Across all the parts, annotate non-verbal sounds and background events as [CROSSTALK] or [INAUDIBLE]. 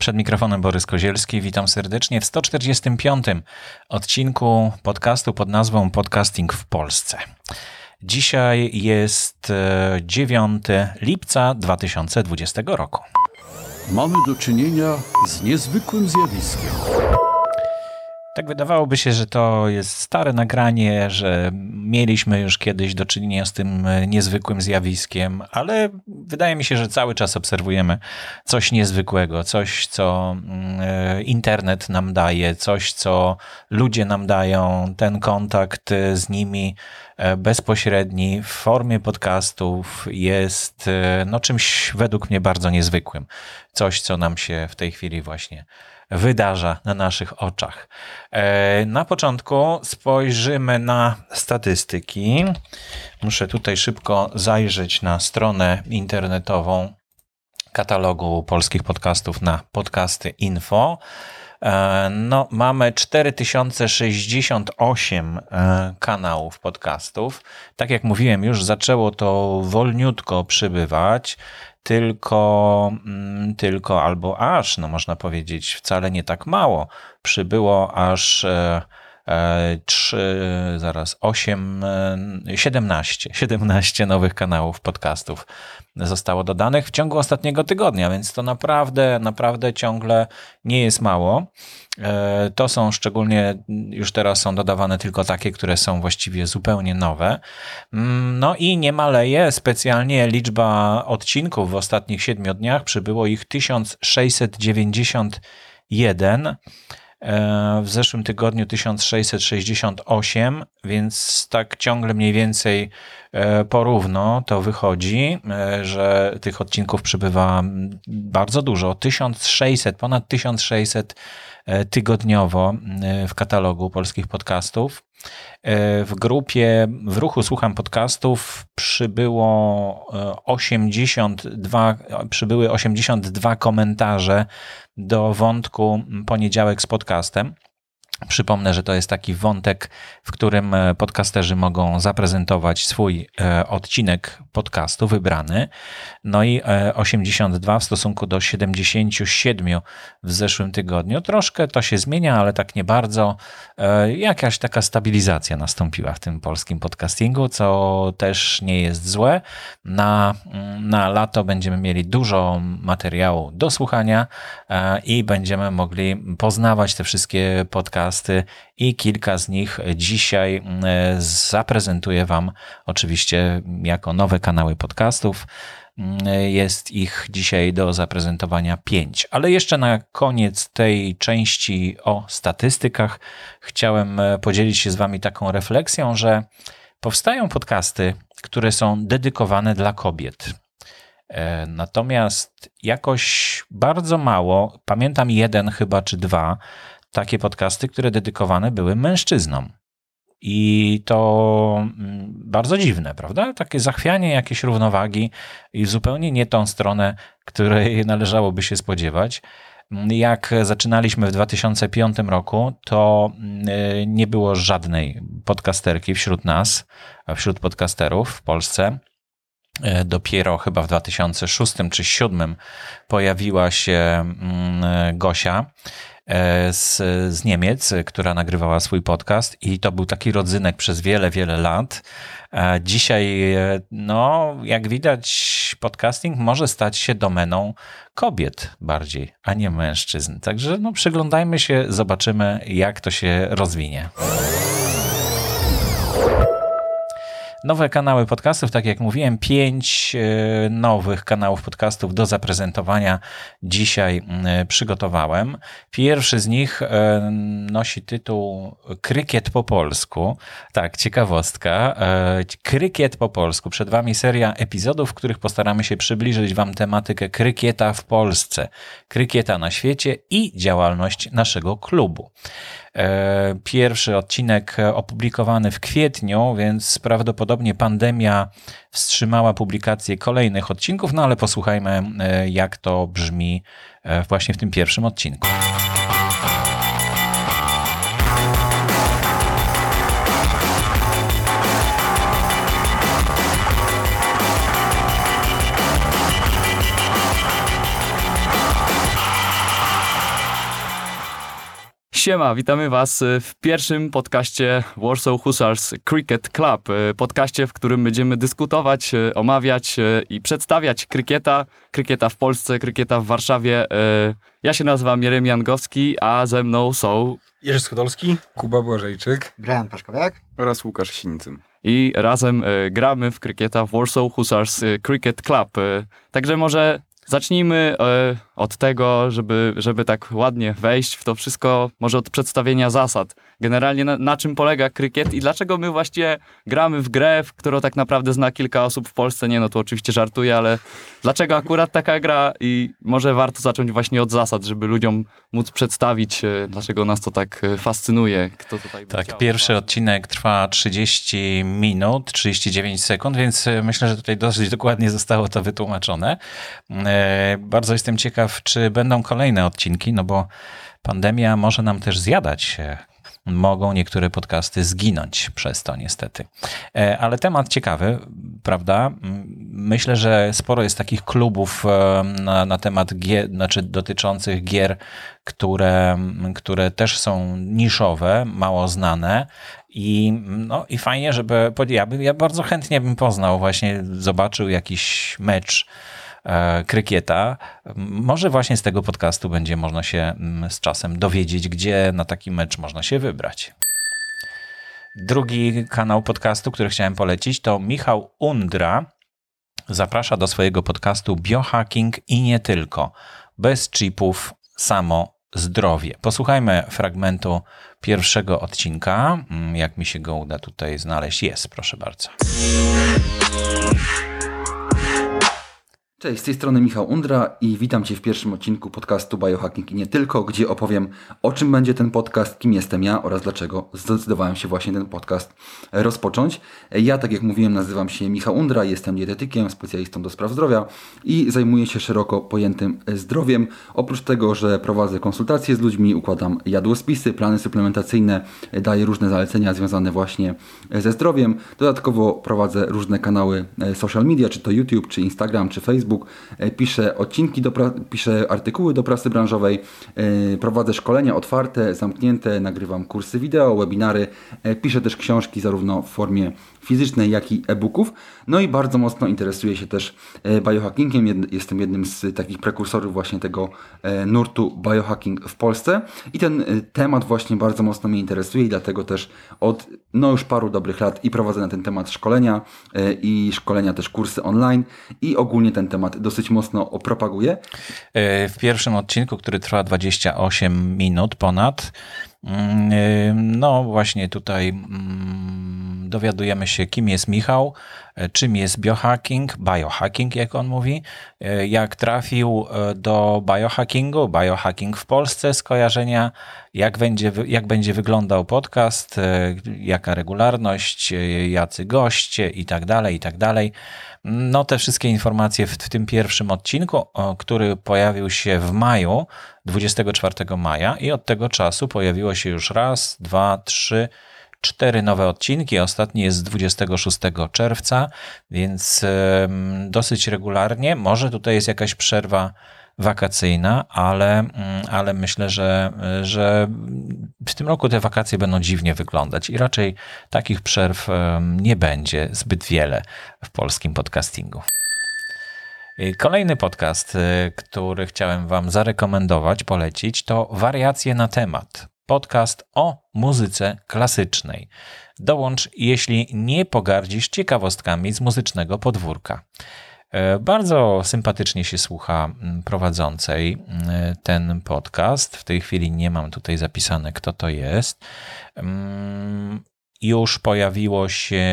Przed mikrofonem Borys Kozielski. Witam serdecznie w 145. odcinku podcastu pod nazwą Podcasting w Polsce. Dzisiaj jest 9 e, lipca 2020 roku. Mamy do czynienia z niezwykłym zjawiskiem. Tak wydawałoby się, że to jest stare nagranie, że mieliśmy już kiedyś do czynienia z tym e, niezwykłym zjawiskiem, ale wydaje mi się, że cały czas obserwujemy coś niezwykłego, coś, co mm, e, internet nam daje, coś, co ludzie nam dają, ten kontakt z nimi e, bezpośredni w formie podcastów jest no, czymś według mnie bardzo niezwykłym. Coś, co nam się w tej chwili właśnie wydarza na naszych oczach. E, na początku spojrzymy na statystyki. Muszę tutaj szybko zajrzeć na stronę internetową katalogu polskich podcastów na podcasty info. E, no, mamy 4068 e, kanałów podcastów. Tak jak mówiłem, już zaczęło to wolniutko przybywać tylko, mm, tylko albo aż, no można powiedzieć, wcale nie tak mało. Przybyło aż 3, e, zaraz 8, 17, 17 nowych kanałów podcastów zostało dodanych w ciągu ostatniego tygodnia, więc to naprawdę, naprawdę ciągle nie jest mało. E, to są szczególnie, już teraz są dodawane tylko takie, które są właściwie zupełnie nowe. Mm, no i nie maleje specjalnie liczba odcinków w ostatnich siedmiu dniach, przybyło ich 1691. E, w zeszłym tygodniu 1668, więc tak ciągle mniej więcej porówno to wychodzi, e, że tych odcinków przybywa bardzo dużo. 1600, ponad 1600 tygodniowo w katalogu polskich podcastów. W grupie w ruchu Słucham Podcastów przybyło 82, przybyły 82 komentarze do wątku Poniedziałek z podcastem. Przypomnę, że to jest taki wątek, w którym e, podcasterzy mogą zaprezentować swój e, odcinek podcastu wybrany. No i 82 e, w stosunku do 77 w zeszłym tygodniu. Troszkę to się zmienia, ale tak nie bardzo. Jakaś taka stabilizacja nastąpiła w tym polskim podcastingu, co też nie jest złe. Na, na lato będziemy mieli dużo materiału do słuchania i będziemy mogli poznawać te wszystkie podcasty i kilka z nich dzisiaj zaprezentuję Wam oczywiście jako nowe kanały podcastów. Jest ich dzisiaj do zaprezentowania pięć. Ale jeszcze na koniec tej części o statystykach chciałem e, podzielić się z Wami taką refleksją, że powstają podcasty, które są dedykowane dla kobiet. E, natomiast jakoś bardzo mało, pamiętam jeden chyba czy dwa, takie podcasty, które dedykowane były mężczyznom. I to mm, bardzo dziwne, prawda? Takie zachwianie jakieś równowagi i zupełnie nie tą stronę, której [LAUGHS] należałoby się spodziewać. Jak zaczynaliśmy w 2005 roku, to mm, nie było żadnej podcasterki wśród nas, wśród podcasterów w Polsce. E, dopiero chyba w 2006 czy 2007 pojawiła się mm, Gosia z, z Niemiec, która nagrywała swój podcast i to był taki rodzynek przez wiele, wiele lat. E, dzisiaj, e, no, jak widać, podcasting może stać się domeną kobiet bardziej, a nie mężczyzn. Także no, przyglądajmy się, zobaczymy, jak to się rozwinie. Nowe kanały podcastów, tak jak mówiłem, pięć e, nowych kanałów podcastów do zaprezentowania dzisiaj przygotowałem. Pierwszy z nich e, nosi tytuł Krykiet po polsku. Tak, ciekawostka. E, krykiet po polsku. Przed Wami seria epizodów, w których postaramy się przybliżyć Wam tematykę krykieta w Polsce, krykieta na świecie i działalność naszego klubu. E, pierwszy odcinek opublikowany w kwietniu, więc prawdopodobnie pandemia wstrzymała publikację kolejnych odcinków, no ale posłuchajmy, e, jak to brzmi e, właśnie w tym pierwszym odcinku. Siema, witamy Was w pierwszym podcaście Warsaw Hussars Cricket Club. Podcaście, w którym będziemy dyskutować, omawiać i przedstawiać krykieta, krykieta w Polsce, krykieta w Warszawie. Ja się nazywam Jeremy Jangowski, a ze mną są Jerzy Schodolski, Kuba Błażejczyk, Brian Paszkowiak oraz Łukasz Sinicyn. I razem gramy w krykieta w Warsaw Hussars Cricket Club. Także może Zacznijmy e, od tego, żeby, żeby tak ładnie wejść w to wszystko, może od przedstawienia zasad. Generalnie na, na, czym polega krykiet i dlaczego my właściwie gramy w grę, w którą tak naprawdę zna kilka osób w Polsce. Nie, no to oczywiście żartuję, ale dlaczego akurat taka gra i może warto zacząć właśnie od zasad, żeby ludziom móc przedstawić, e, dlaczego nas to tak e, fascynuje. Kto tutaj tak, pierwszy odcinek trwa 30 minut, 39 sekund, więc myślę, że tutaj dosyć dokładnie zostało to wytłumaczone. Bardzo jestem ciekaw, czy będą kolejne odcinki, no bo pandemia może nam też zjadać mogą niektóre podcasty zginąć przez to niestety. E, ale temat ciekawy, prawda? Myślę, że sporo jest takich klubów e, na, na temat gier, znaczy dotyczących gier, które, które też są niszowe, mało znane. I, no, I fajnie, żeby. Ja, by, ja bardzo chętnie bym poznał, właśnie zobaczył jakiś mecz krykieta. Może właśnie z tego podcastu będzie można się mm, z czasem dowiedzieć, gdzie na taki mecz można się wybrać. Drugi kanał podcastu, który chciałem polecić, to Michał Undra. Zaprasza do swojego podcastu Biohacking i nie tylko. Bez chipów, samo zdrowie. Posłuchajmy fragmentu pierwszego odcinka. Mm, jak mi się go uda tutaj znaleźć? Jest, proszę bardzo. Cześć, z tej strony Michał Undra i witam Cię w pierwszym odcinku podcastu Biohacking i nie tylko, gdzie opowiem o czym będzie ten podcast, kim jestem ja oraz dlaczego zdecydowałem się właśnie ten podcast rozpocząć. Ja, tak jak mówiłem, nazywam się Michał Undra, jestem dietetykiem, specjalistą do spraw zdrowia i zajmuję się szeroko pojętym zdrowiem. Oprócz tego, że prowadzę konsultacje z ludźmi, układam jadłospisy, plany suplementacyjne, daję różne zalecenia związane właśnie ze zdrowiem. Dodatkowo prowadzę różne kanały social media, czy to YouTube, czy Instagram, czy Facebook Facebook, e, piszę odcinki, do, piszę artykuły do prasy branżowej, e, prowadzę szkolenia otwarte, zamknięte, nagrywam kursy wideo, webinary, e, piszę też książki zarówno w formie fizycznej, jak i e-booków. No i bardzo mocno interesuję się też biohackingiem. Jestem jednym z takich prekursorów właśnie tego nurtu biohacking w Polsce i ten temat właśnie bardzo mocno mnie interesuje i dlatego też od no już paru dobrych lat i prowadzę na ten temat szkolenia i szkolenia też kursy online i ogólnie ten temat dosyć mocno propaguję. E, w pierwszym odcinku, który trwa 28 minut ponad, e, no właśnie tutaj mm, dowiadujemy się, kim jest Michał, e, czym jest biohacking, biohacking, jak on mówi, jak trafił do biohackingu, biohacking w Polsce, skojarzenia, jak będzie, jak będzie wyglądał podcast, jaka regularność, jacy goście i tak dalej, i tak dalej. No, te wszystkie informacje w, w tym pierwszym odcinku, który pojawił się w maju, 24 maja, i od tego czasu pojawiło się już raz, dwa, trzy, cztery nowe odcinki. Ostatni jest z 26 czerwca, więc dosyć regularnie. Może tutaj jest jakaś przerwa wakacyjna, ale, mm, ale myślę, że, że w tym roku te wakacje będą dziwnie wyglądać i raczej takich przerw nie będzie zbyt wiele w polskim podcastingu. Kolejny podcast, y, który chciałem Wam zarekomendować, polecić, to Wariacje na temat. Podcast o muzyce klasycznej. Dołącz, jeśli nie pogardzisz ciekawostkami z muzycznego podwórka. E, bardzo sympatycznie się słucha mm, prowadzącej mm, ten podcast. W tej chwili nie mam tutaj zapisane, kto to jest. Mm, już pojawiło się,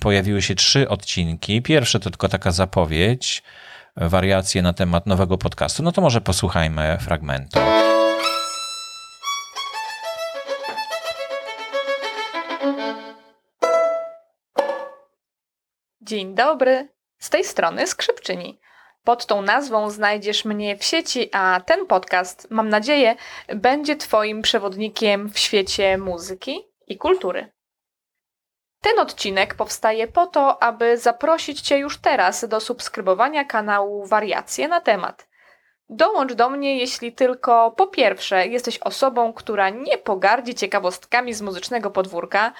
pojawiły się trzy odcinki. Pierwsze to tylko taka zapowiedź, wariacje na temat nowego podcastu. No to może posłuchajmy fragmentu. Dzień dobry. Z tej strony Skrzypczyni. Pod tą nazwą znajdziesz mnie w sieci, a ten podcast, mam nadzieję, będzie Twoim przewodnikiem w świecie muzyki i kultury. Ten odcinek powstaje po to, aby zaprosić Cię już teraz do subskrybowania kanału Wariacje na temat. Dołącz do mnie, jeśli tylko po pierwsze jesteś osobą, która nie pogardzi ciekawostkami z muzycznego podwórka,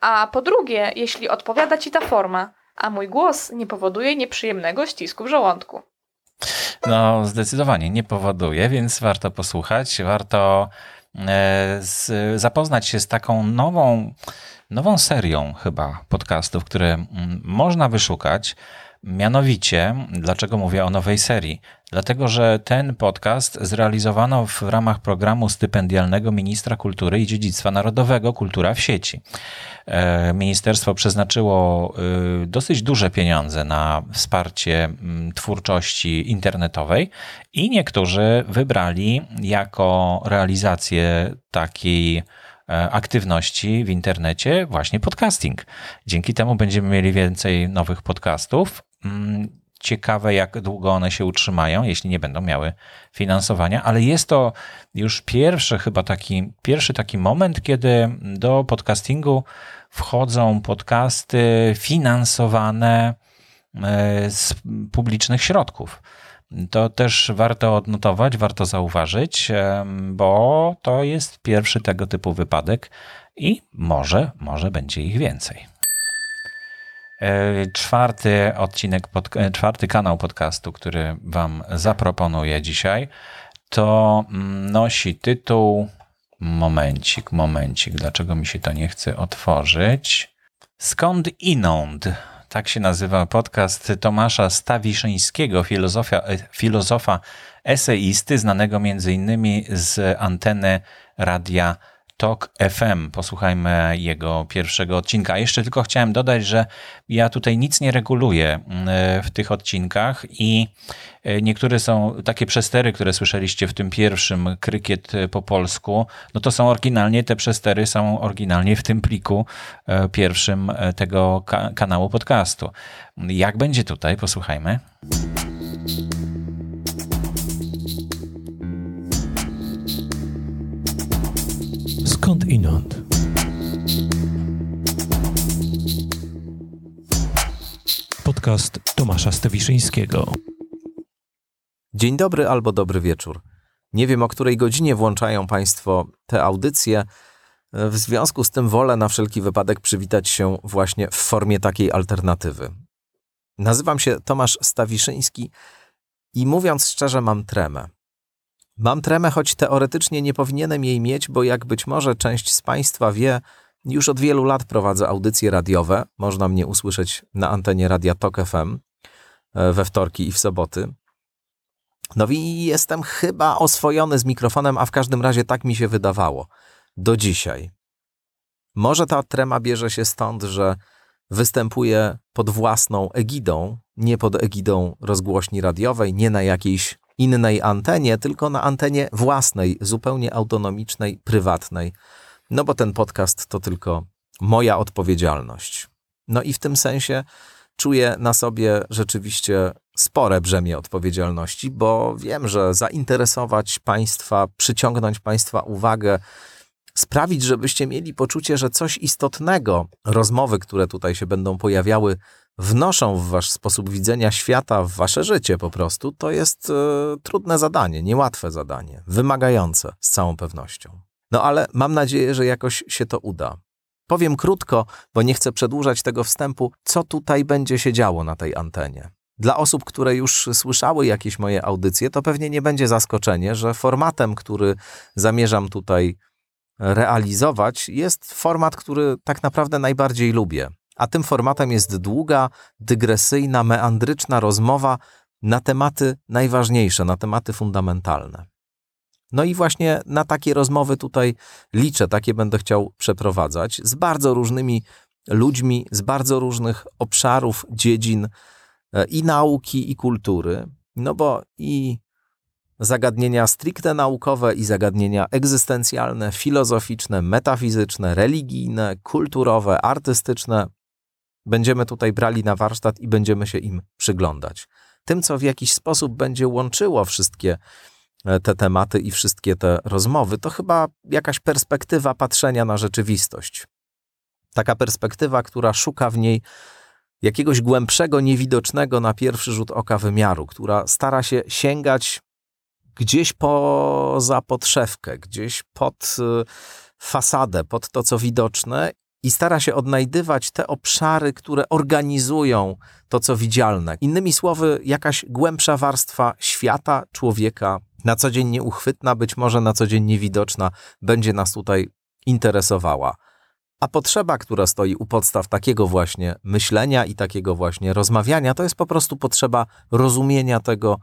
a po drugie, jeśli odpowiada ci ta forma, a mój głos nie powoduje nieprzyjemnego ścisku w żołądku. No, zdecydowanie nie powoduje, więc warto posłuchać, warto e, z, zapoznać się z taką nową, nową serią chyba podcastów, które mm, można wyszukać. Mianowicie, dlaczego mówię o nowej serii? Dlatego, że ten podcast zrealizowano w ramach programu stypendialnego Ministra Kultury i Dziedzictwa Narodowego Kultura w sieci. E, ministerstwo przeznaczyło y, dosyć duże pieniądze na wsparcie mm, twórczości internetowej i niektórzy wybrali jako realizację takiej e, aktywności w internecie właśnie podcasting. Dzięki temu będziemy mieli więcej nowych podcastów. Mm, ciekawe, jak długo one się utrzymają, jeśli nie będą miały finansowania, ale jest to już pierwszy chyba taki, pierwszy taki moment, kiedy do podcastingu wchodzą podcasty finansowane e, z publicznych środków. To też warto odnotować, warto zauważyć, e, bo to jest pierwszy tego typu wypadek i może, może będzie ich więcej. E, czwarty odcinek, pod, e, czwarty kanał podcastu, który Wam zaproponuję dzisiaj, to mm, nosi tytuł. Momencik, momencik, dlaczego mi się to nie chce otworzyć? Skąd inąd? Tak się nazywa podcast Tomasza Stawiszyńskiego, filozofia, e, filozofa eseisty, znanego między innymi z anteny radia Talk FM. Posłuchajmy jego pierwszego odcinka. Jeszcze tylko chciałem dodać, że ja tutaj nic nie reguluję mm, w tych odcinkach i e, niektóre są takie przestery, które słyszeliście w tym pierwszym krykiet po polsku, no to są oryginalnie, te przestery są oryginalnie w tym pliku e, pierwszym e, tego ka kanału podcastu. Jak będzie tutaj? Posłuchajmy. Skąd inąd? Podcast Tomasza Stawiszyńskiego. Dzień dobry albo dobry wieczór. Nie wiem, o której godzinie włączają Państwo te audycje. W związku z tym wolę na wszelki wypadek przywitać się właśnie w formie takiej alternatywy. Nazywam się Tomasz Stawiszyński i mówiąc szczerze, mam tremę. Mam tremę, choć teoretycznie nie powinienem jej mieć, bo jak być może część z Państwa wie, już od wielu lat prowadzę audycje radiowe. Można mnie usłyszeć na antenie Radia Tok FM e, we wtorki i w soboty. No i jestem chyba oswojony z mikrofonem, a w każdym razie tak mi się wydawało. Do dzisiaj. Może ta trema bierze się stąd, że występuję pod własną egidą, nie pod egidą rozgłośni radiowej, nie na jakiejś innej antenie, tylko na antenie własnej, zupełnie autonomicznej, prywatnej. No bo ten podcast to tylko moja odpowiedzialność. No i w tym sensie czuję na sobie rzeczywiście spore brzemię odpowiedzialności, bo wiem, że zainteresować Państwa, przyciągnąć Państwa uwagę, sprawić, żebyście mieli poczucie, że coś istotnego, rozmowy, które tutaj się będą pojawiały, wnoszą w wasz sposób widzenia świata, w wasze życie po prostu, to jest e, trudne zadanie, niełatwe zadanie, wymagające z całą pewnością. No ale mam nadzieję, że jakoś się to uda. Powiem krótko, bo nie chcę przedłużać tego wstępu, co tutaj będzie się działo na tej antenie. Dla osób, które już słyszały jakieś moje audycje, to pewnie nie będzie zaskoczenie, że formatem, który zamierzam tutaj realizować, jest format, który tak naprawdę najbardziej lubię. A tym formatem jest długa, dygresyjna, meandryczna rozmowa na tematy najważniejsze, na tematy fundamentalne. No i właśnie na takie rozmowy tutaj liczę, takie będę chciał przeprowadzać z bardzo różnymi ludźmi z bardzo różnych obszarów, dziedzin e, i nauki, i kultury. No bo i zagadnienia stricte naukowe, i zagadnienia egzystencjalne, filozoficzne, metafizyczne, religijne, kulturowe, artystyczne będziemy tutaj brali na warsztat i będziemy się im przyglądać. Tym, co w jakiś sposób będzie łączyło wszystkie e, te tematy i wszystkie te rozmowy, to chyba jakaś perspektywa patrzenia na rzeczywistość. Taka perspektywa, która szuka w niej jakiegoś głębszego, niewidocznego na pierwszy rzut oka wymiaru, która stara się sięgać gdzieś poza podszewkę, gdzieś pod y, fasadę, pod to, co widoczne i stara się odnajdywać te obszary, które organizują to, co widzialne. Innymi słowy, jakaś głębsza warstwa świata, człowieka, na co dzień nieuchwytna, być może na co dzień niewidoczna, będzie nas tutaj interesowała. A potrzeba, która stoi u podstaw takiego właśnie myślenia i takiego właśnie rozmawiania, to jest po prostu potrzeba rozumienia tego,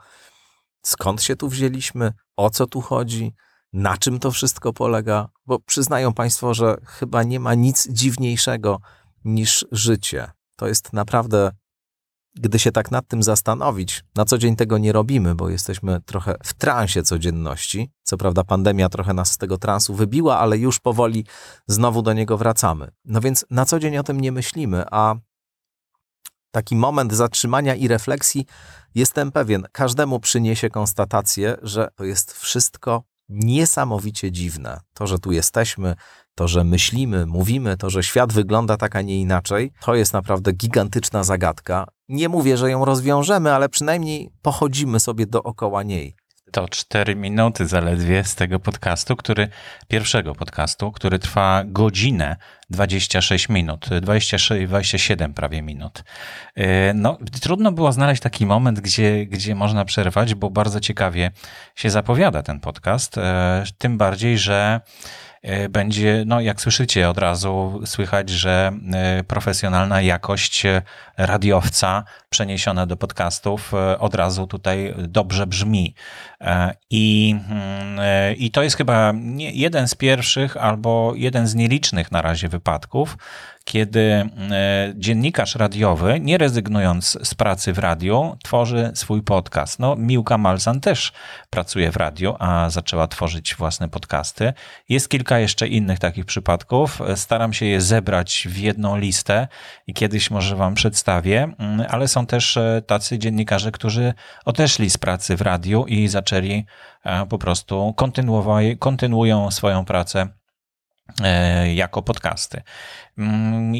skąd się tu wzięliśmy, o co tu chodzi, na czym to wszystko polega, bo przyznają Państwo, że chyba nie ma nic dziwniejszego niż życie. To jest naprawdę, gdy się tak nad tym zastanowić, na co dzień tego nie robimy, bo jesteśmy trochę w transie codzienności. Co prawda, pandemia trochę nas z tego transu wybiła, ale już powoli znowu do niego wracamy. No więc na co dzień o tym nie myślimy, a taki moment zatrzymania i refleksji, jestem pewien, każdemu przyniesie konstatację, że to jest wszystko niesamowicie dziwne. To, że tu jesteśmy, to, że myślimy, mówimy, to, że świat wygląda tak, a nie inaczej, to jest naprawdę gigantyczna zagadka. Nie mówię, że ją rozwiążemy, ale przynajmniej pochodzimy sobie dookoła niej. To cztery minuty zaledwie z tego podcastu, który, pierwszego podcastu, który trwa godzinę 26 minut, 26, 27 prawie minut. E, no, trudno było znaleźć taki moment, gdzie, gdzie można przerwać, bo bardzo ciekawie się zapowiada ten podcast. E, tym bardziej, że będzie, no jak słyszycie od razu, słychać, że e, profesjonalna jakość e, radiowca przeniesiona do podcastów od razu tutaj dobrze brzmi. I, mm, i to jest chyba jeden z pierwszych albo jeden z nielicznych na razie wypadków, kiedy e, dziennikarz radiowy, nie rezygnując z pracy w radiu, tworzy swój podcast. No, Miłka Malzan też pracuje w radiu, a zaczęła tworzyć własne podcasty. Jest kilka jeszcze innych takich przypadków. Staram się je zebrać w jedną listę i kiedyś może Wam przedstawię, mm, ale są też e, tacy dziennikarze, którzy odeszli z pracy w radiu i zaczęli e, po prostu kontynuują swoją pracę jako podcasty. Mm,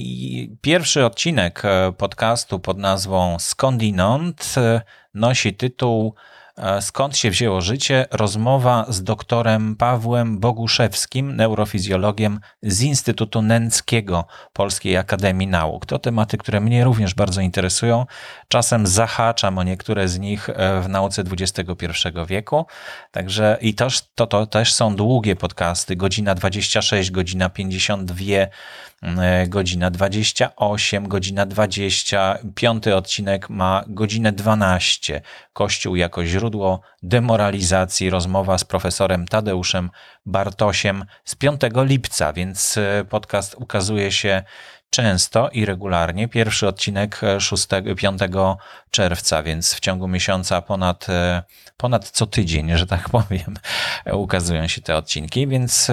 pierwszy odcinek e, podcastu pod nazwą Skądinąd e, nosi tytuł E, skąd się wzięło życie? Rozmowa z doktorem Pawłem Boguszewskim, neurofizjologiem z Instytutu Nęckiego Polskiej Akademii Nauk. To tematy, które mnie również bardzo interesują. Czasem zahaczam o niektóre z nich e, w nauce XXI wieku. Także i to, to, to też są długie podcasty, godzina 26, godzina 52 E, godzina 28, godzina 20. Piąty odcinek ma godzinę 12. Kościół jako źródło demoralizacji. Rozmowa z profesorem Tadeuszem Bartosiem z 5 lipca, więc e, podcast ukazuje się często i regularnie. Pierwszy odcinek 6, 5 czerwca, więc w ciągu miesiąca ponad, e, ponad co tydzień, że tak [LAUGHS] powiem, ukazują się te odcinki, więc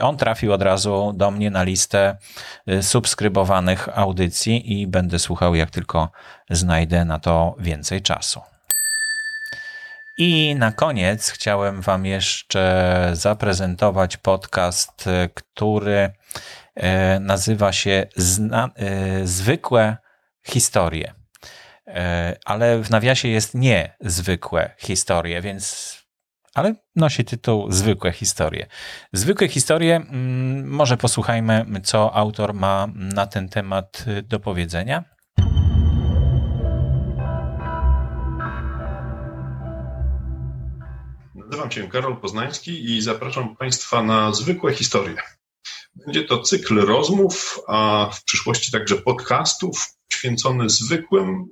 on trafił od razu do mnie na listę e, subskrybowanych audycji i będę słuchał, jak tylko znajdę na to więcej czasu. I na koniec chciałem Wam jeszcze zaprezentować podcast, e, który E, nazywa się zna, e, Zwykłe historie. E, ale w nawiasie jest niezwykłe historie, więc ale nosi tytuł Zwykłe historie. Zwykłe historie, mm, może posłuchajmy, co autor ma na ten temat do powiedzenia. Nazywam się Karol Poznański i zapraszam Państwa na zwykłe historie. Będzie to cykl rozmów, a w przyszłości także podcastów poświęcony zwykłym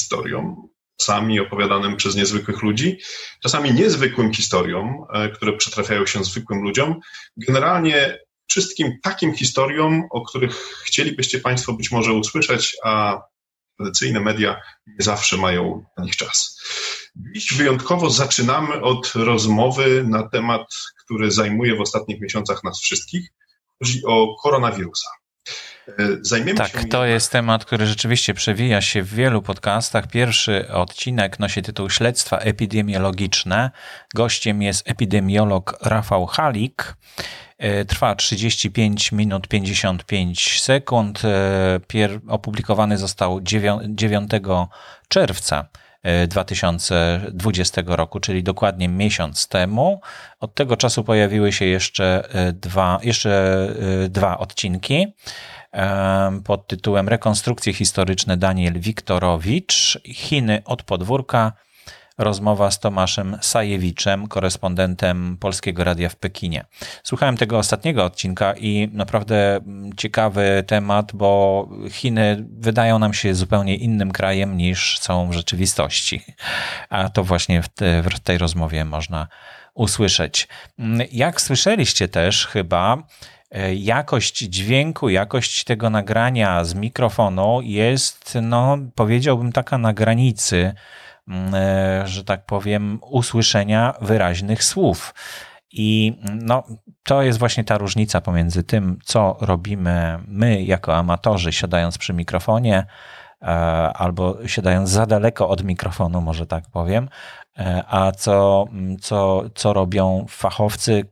historiom, czasami opowiadanym przez niezwykłych ludzi, czasami niezwykłym historiom, e, które przytrafiają się zwykłym ludziom. Generalnie wszystkim takim historiom, o których chcielibyście Państwo być może usłyszeć, a tradycyjne media nie zawsze mają na nich czas. Dziś wyjątkowo zaczynamy od rozmowy na temat, który zajmuje w ostatnich miesiącach nas wszystkich, chodzi o koronawirusa. E, zajmiemy tak, się... to jest temat, który rzeczywiście przewija się w wielu podcastach. Pierwszy odcinek nosi tytuł Śledztwa epidemiologiczne. Gościem jest epidemiolog Rafał Halik. E, trwa 35 minut 55 sekund. E, pier... Opublikowany został 9 czerwca 2020 roku, czyli dokładnie miesiąc temu. Od tego czasu pojawiły się jeszcze dwa, jeszcze dwa odcinki pod tytułem Rekonstrukcje historyczne Daniel Wiktorowicz, Chiny od podwórka, rozmowa z Tomaszem Sajewiczem, korespondentem Polskiego Radia w Pekinie. Słuchałem tego ostatniego odcinka i naprawdę ciekawy temat, bo Chiny wydają nam się zupełnie innym krajem niż są w rzeczywistości. A to właśnie w, te, w tej rozmowie można usłyszeć. Jak słyszeliście też chyba, jakość dźwięku, jakość tego nagrania z mikrofonu jest, no, powiedziałbym, taka na granicy, mm, e, że tak powiem, usłyszenia wyraźnych słów. I no, to jest właśnie ta różnica pomiędzy tym, co robimy my jako amatorzy, siadając przy mikrofonie, e, albo siadając za daleko od mikrofonu, może tak powiem, a co, co, co robią fachowcy,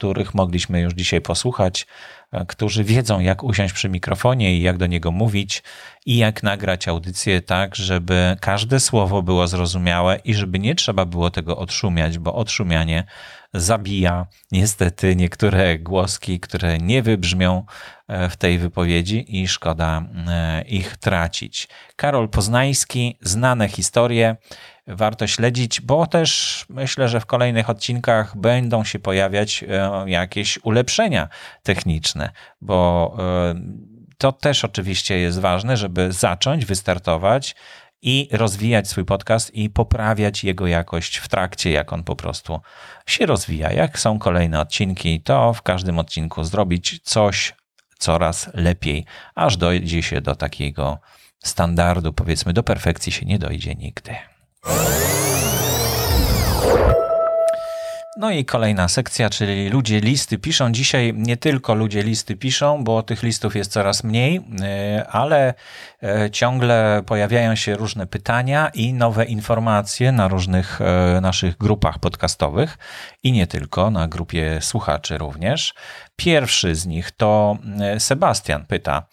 których mogliśmy już dzisiaj posłuchać, e, którzy wiedzą, jak usiąść przy mikrofonie i jak do niego mówić, i jak nagrać audycję tak, żeby każde słowo było zrozumiałe i żeby nie trzeba było tego odszumiać, bo odszumianie zabija niestety niektóre głoski, które nie wybrzmią e, w tej wypowiedzi i szkoda e, ich tracić. Karol Poznański, znane historie warto śledzić, bo też myślę, że w kolejnych odcinkach będą się pojawiać e, jakieś ulepszenia techniczne, bo to też oczywiście jest ważne, żeby zacząć, wystartować i rozwijać swój podcast i poprawiać jego jakość w trakcie, jak on po prostu się rozwija. Jak są kolejne odcinki, to w każdym odcinku zrobić coś coraz lepiej, aż dojdzie się do takiego standardu, powiedzmy, do perfekcji się nie dojdzie nigdy. No i kolejna sekcja, czyli ludzie listy piszą. Dzisiaj nie tylko ludzie listy piszą, bo tych listów jest coraz mniej, e, ale e, ciągle pojawiają się różne pytania i nowe informacje na różnych e, naszych grupach podcastowych i nie tylko, na grupie słuchaczy również. Pierwszy z nich to Sebastian pyta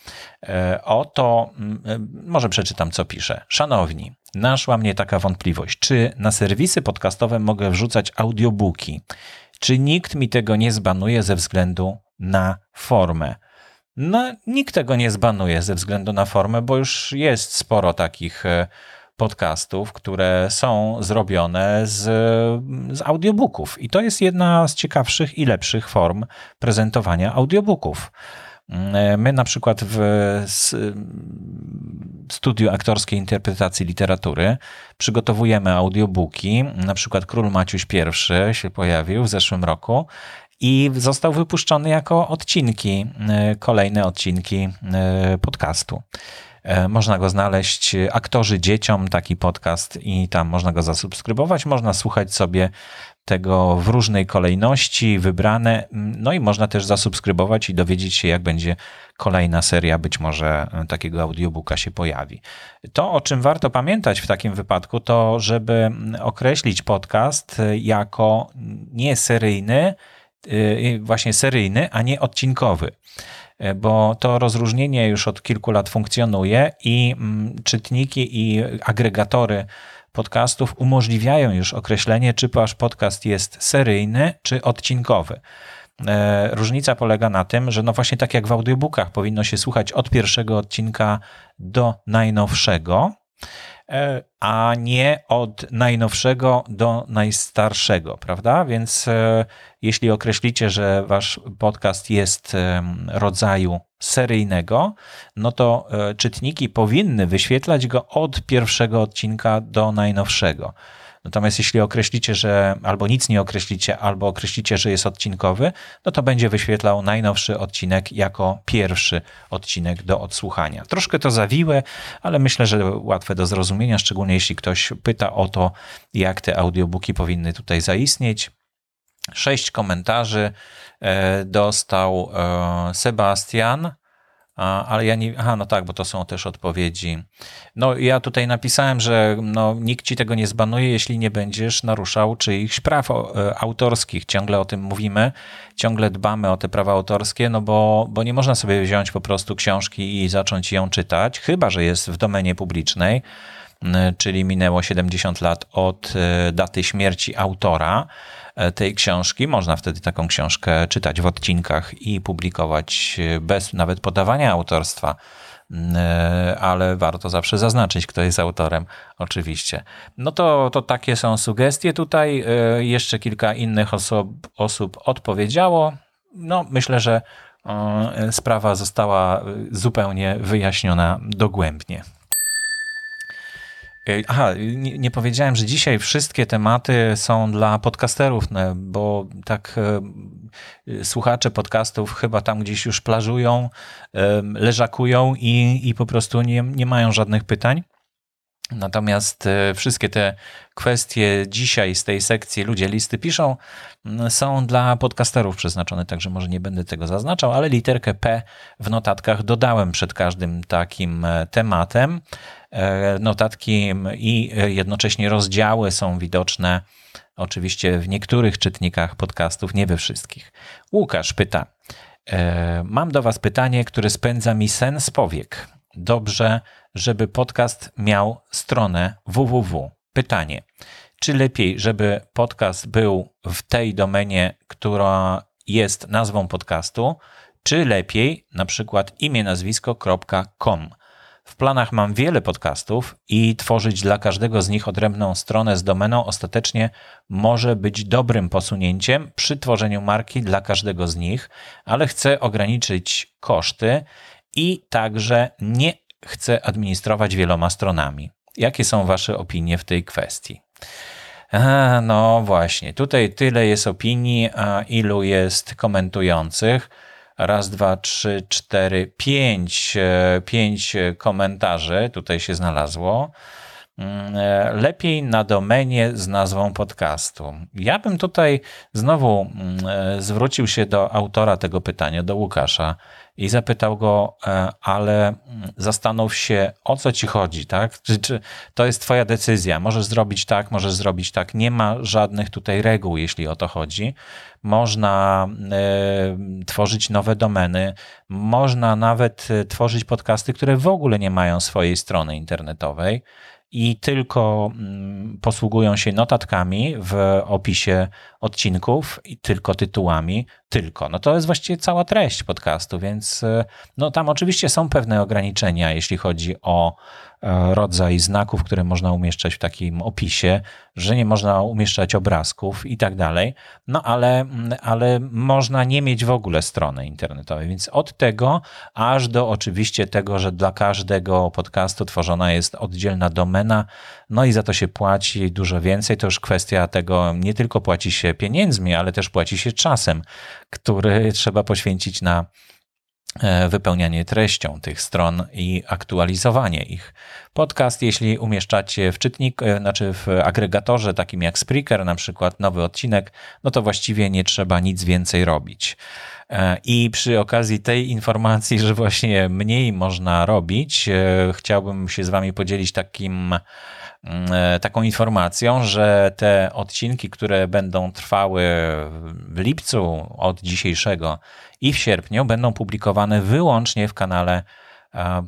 o to, może przeczytam co pisze. Szanowni, naszła mnie taka wątpliwość, czy na serwisy podcastowe mogę wrzucać audiobooki? Czy nikt mi tego nie zbanuje ze względu na formę? No, nikt tego nie zbanuje ze względu na formę, bo już jest sporo takich e, podcastów, które są zrobione z, z audiobooków. I to jest jedna z ciekawszych i lepszych form prezentowania audiobooków. E, my na przykład w studiu aktorskiej interpretacji literatury przygotowujemy audiobooki. Na przykład Król Maciuś I się pojawił w zeszłym roku i został wypuszczony jako odcinki, e, kolejne odcinki e, podcastu. Można go znaleźć, Aktorzy Dzieciom, taki podcast, i tam można go zasubskrybować. Można słuchać sobie tego w różnej kolejności wybrane. No i można też zasubskrybować i dowiedzieć się, jak będzie kolejna seria, być może e, takiego audiobooka się pojawi. To, o czym warto pamiętać w takim wypadku, to żeby określić podcast jako nie seryjny, e, właśnie seryjny, a nie odcinkowy e, bo to rozróżnienie już od kilku lat funkcjonuje i czytniki i agregatory podcastów umożliwiają już określenie, czy wasz podcast jest seryjny, czy odcinkowy. E, różnica polega na tym, że no właśnie tak jak w audiobookach powinno się słuchać od pierwszego odcinka do najnowszego, e, a nie od najnowszego do najstarszego, prawda? Więc e, jeśli określicie, że wasz podcast jest rodzaju seryjnego, no to e, czytniki powinny wyświetlać go od pierwszego odcinka do najnowszego. Natomiast jeśli określicie, że albo nic nie określicie, albo określicie, że jest odcinkowy, no to będzie wyświetlał najnowszy odcinek jako pierwszy odcinek do odsłuchania. Troszkę to zawiłe, ale myślę, że łatwe do zrozumienia, szczególnie jeśli ktoś pyta o to, jak te audiobooki powinny tutaj zaistnieć. Sześć komentarzy e, dostał e, Sebastian, ale ja nie. Aha, no tak, bo to są też odpowiedzi. No, ja tutaj napisałem, że no, nikt ci tego nie zbanuje, jeśli nie będziesz naruszał czyichś praw e, autorskich. Ciągle o tym mówimy, ciągle dbamy o te prawa autorskie, no bo, bo nie można sobie wziąć po prostu książki i zacząć ją czytać, chyba że jest w domenie publicznej czyli minęło 70 lat od daty śmierci autora tej książki. Można wtedy taką książkę czytać w odcinkach i publikować bez nawet podawania autorstwa ale warto zawsze zaznaczyć, kto jest autorem, oczywiście. No to, to takie są sugestie tutaj. Jeszcze kilka innych osób, osób odpowiedziało. No, myślę, że sprawa została zupełnie wyjaśniona dogłębnie. Aha, nie, nie, powiedziałem, że dzisiaj wszystkie tematy są dla podcasterów, no, bo tak e, słuchacze podcastów chyba tam gdzieś już plażują, e, leżakują i, i po prostu nie, nie mają żadnych pytań. Natomiast e, wszystkie te kwestie dzisiaj z tej sekcji ludzie listy piszą są dla podcasterów przeznaczone, także może nie będę tego zaznaczał, ale literkę P w notatkach dodałem przed każdym takim e, tematem. E, notatki i jednocześnie rozdziały są widoczne oczywiście w niektórych czytnikach podcastów, nie we wszystkich. Łukasz pyta, mam do Was pytanie, które spędza mi sen z powiek. Dobrze żeby podcast miał stronę www. Pytanie, czy lepiej, żeby podcast był w tej domenie, która jest nazwą podcastu, czy lepiej na przykład imię nazwisko.com. W planach mam wiele podcastów i tworzyć dla każdego z nich odrębną stronę z domeną ostatecznie może być dobrym posunięciem przy tworzeniu marki dla każdego z nich, ale chcę ograniczyć koszty i także nie chce administrować wieloma stronami. Jakie są Wasze opinie w tej kwestii? A, no właśnie, tutaj tyle jest opinii, a ilu jest komentujących? Raz, dwa, trzy, cztery, pięć, e, pięć komentarzy tutaj się znalazło. Mm, e, lepiej na domenie z nazwą podcastu. Ja bym tutaj znowu mm, e, zwrócił się do autora tego pytania, do Łukasza i zapytał go, e, ale mm, zastanów się, o co ci chodzi, tak? Czy, czy to jest twoja decyzja? Możesz zrobić tak, możesz zrobić tak. Nie ma żadnych tutaj reguł, jeśli o to chodzi. Można y, tworzyć nowe domeny, można nawet tworzyć podcasty, które w ogóle nie mają swojej strony internetowej i tylko mm, posługują się notatkami w opisie odcinków i tylko tytułami, tylko. No to jest właściwie cała treść podcastu, więc e, no tam oczywiście są pewne ograniczenia, jeśli chodzi o E, rodzaj znaków, które można umieszczać w takim opisie, że nie można umieszczać obrazków i tak dalej. No ale, ale można nie mieć w ogóle strony internetowej. Więc od tego aż do oczywiście tego, że dla każdego podcastu tworzona jest oddzielna domena, no i za to się płaci dużo więcej. To już kwestia tego, nie tylko płaci się pieniędzmi, ale też płaci się czasem, który trzeba poświęcić na E, wypełnianie treścią tych stron i aktualizowanie ich. Podcast, jeśli umieszczacie w czytnik, e, znaczy w agregatorze takim jak Spreaker, na przykład nowy odcinek, no to właściwie nie trzeba nic więcej robić. E, I przy okazji tej informacji, że właśnie mniej można robić, chciałbym się z Wami podzielić takim taką informacją, że te odcinki, które będą trwały w lipcu od dzisiejszego i w sierpniu będą publikowane wyłącznie w kanale e,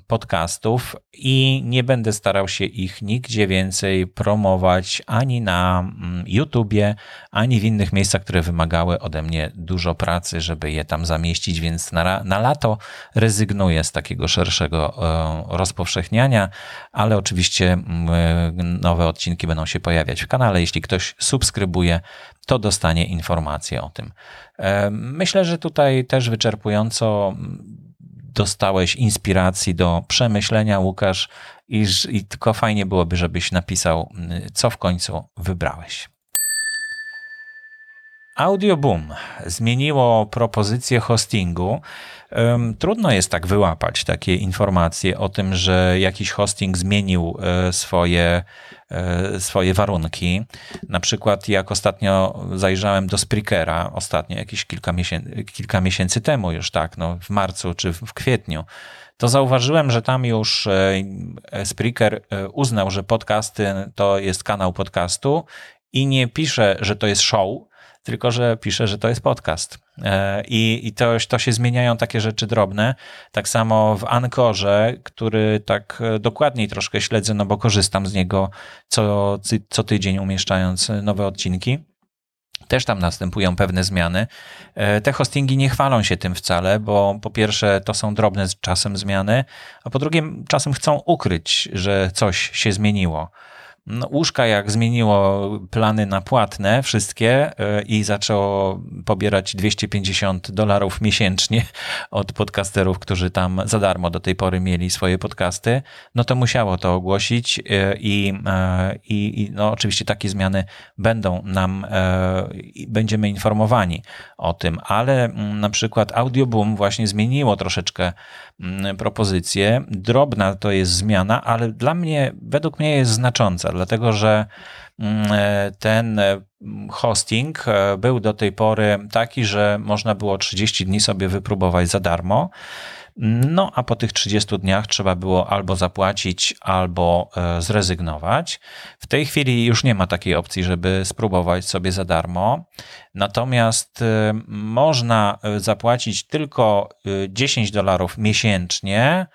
podcastów i nie będę starał się ich nigdzie więcej promować ani na mm, YouTubie, ani w innych miejscach, które wymagały ode mnie dużo pracy, żeby je tam zamieścić, więc na, na lato rezygnuję z takiego szerszego e, rozpowszechniania, ale oczywiście mm, nowe odcinki będą się pojawiać w kanale. Jeśli ktoś subskrybuje, to dostanie informację o tym. E, myślę, że tutaj też wyczerpująco dostałeś inspiracji do przemyślenia, Łukasz, i, i tylko fajnie byłoby, żebyś napisał, co w końcu wybrałeś. Audioboom zmieniło propozycję hostingu. Trudno jest tak wyłapać takie informacje o tym, że jakiś hosting zmienił e, swoje, e, swoje warunki. Na przykład, jak ostatnio zajrzałem do Spreakera, ostatnio jakieś kilka miesięcy, kilka miesięcy temu, już tak, no, w marcu czy w kwietniu, to zauważyłem, że tam już e, Spreaker uznał, że podcasty to jest kanał podcastu i nie pisze, że to jest show, tylko że pisze, że to jest podcast. E, I, i to, to się zmieniają takie rzeczy drobne. Tak samo w Ankorze, który tak e, dokładniej troszkę śledzę, no bo korzystam z niego co, co tydzień umieszczając nowe odcinki też tam następują pewne zmiany. E, te hostingi nie chwalą się tym wcale, bo po pierwsze to są drobne czasem zmiany, a po drugie czasem chcą ukryć, że coś się zmieniło. No, łóżka jak zmieniło plany na płatne wszystkie e, i zaczęło pobierać 250 dolarów miesięcznie [LAUGHS] od podcasterów, którzy tam za darmo do tej pory mieli swoje podcasty, no to musiało to ogłosić e, i, e, i, i no oczywiście takie zmiany będą nam, będziemy informowani o tym, ale mm, na przykład Audioboom właśnie zmieniło troszeczkę propozycję. Drobna to jest zmiana, ale dla mnie, według mnie jest znacząca dlatego że mm, e, ten e, hosting e, był do tej pory taki, że można było 30 dni sobie wypróbować za darmo. No, a po tych 30 dniach trzeba było albo zapłacić, albo zrezygnować. W tej chwili już nie ma takiej opcji, żeby spróbować sobie za darmo. Natomiast można zapłacić tylko 10 dolarów miesięcznie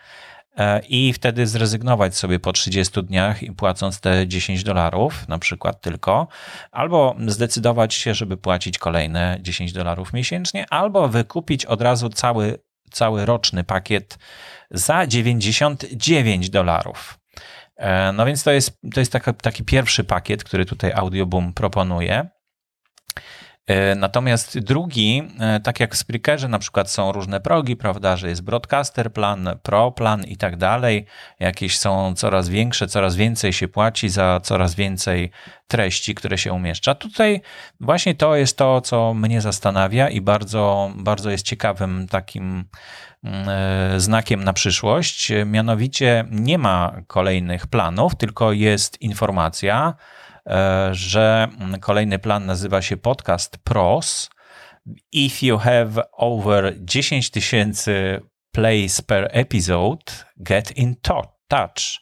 E, i wtedy zrezygnować sobie po 30 dniach i płacąc te 10 dolarów na przykład tylko, albo zdecydować się, żeby płacić kolejne 10 dolarów miesięcznie, albo wykupić od razu cały, cały roczny pakiet za 99 dolarów. E, no więc to jest, to jest taki, taki pierwszy pakiet, który tutaj Audioboom proponuje. E, natomiast drugi, e, tak jak w Spreakerze na przykład są różne progi, prawda, że jest broadcaster plan, pro plan i tak dalej, jakieś są coraz większe, coraz więcej się płaci za coraz więcej treści, które się umieszcza. Tutaj właśnie to jest to, co mnie zastanawia i bardzo, bardzo jest ciekawym takim mm, e, znakiem na przyszłość. Mianowicie nie ma kolejnych planów, tylko jest informacja, że kolejny plan nazywa się Podcast Pros. If you have over 10 tysięcy plays per episode, get in touch.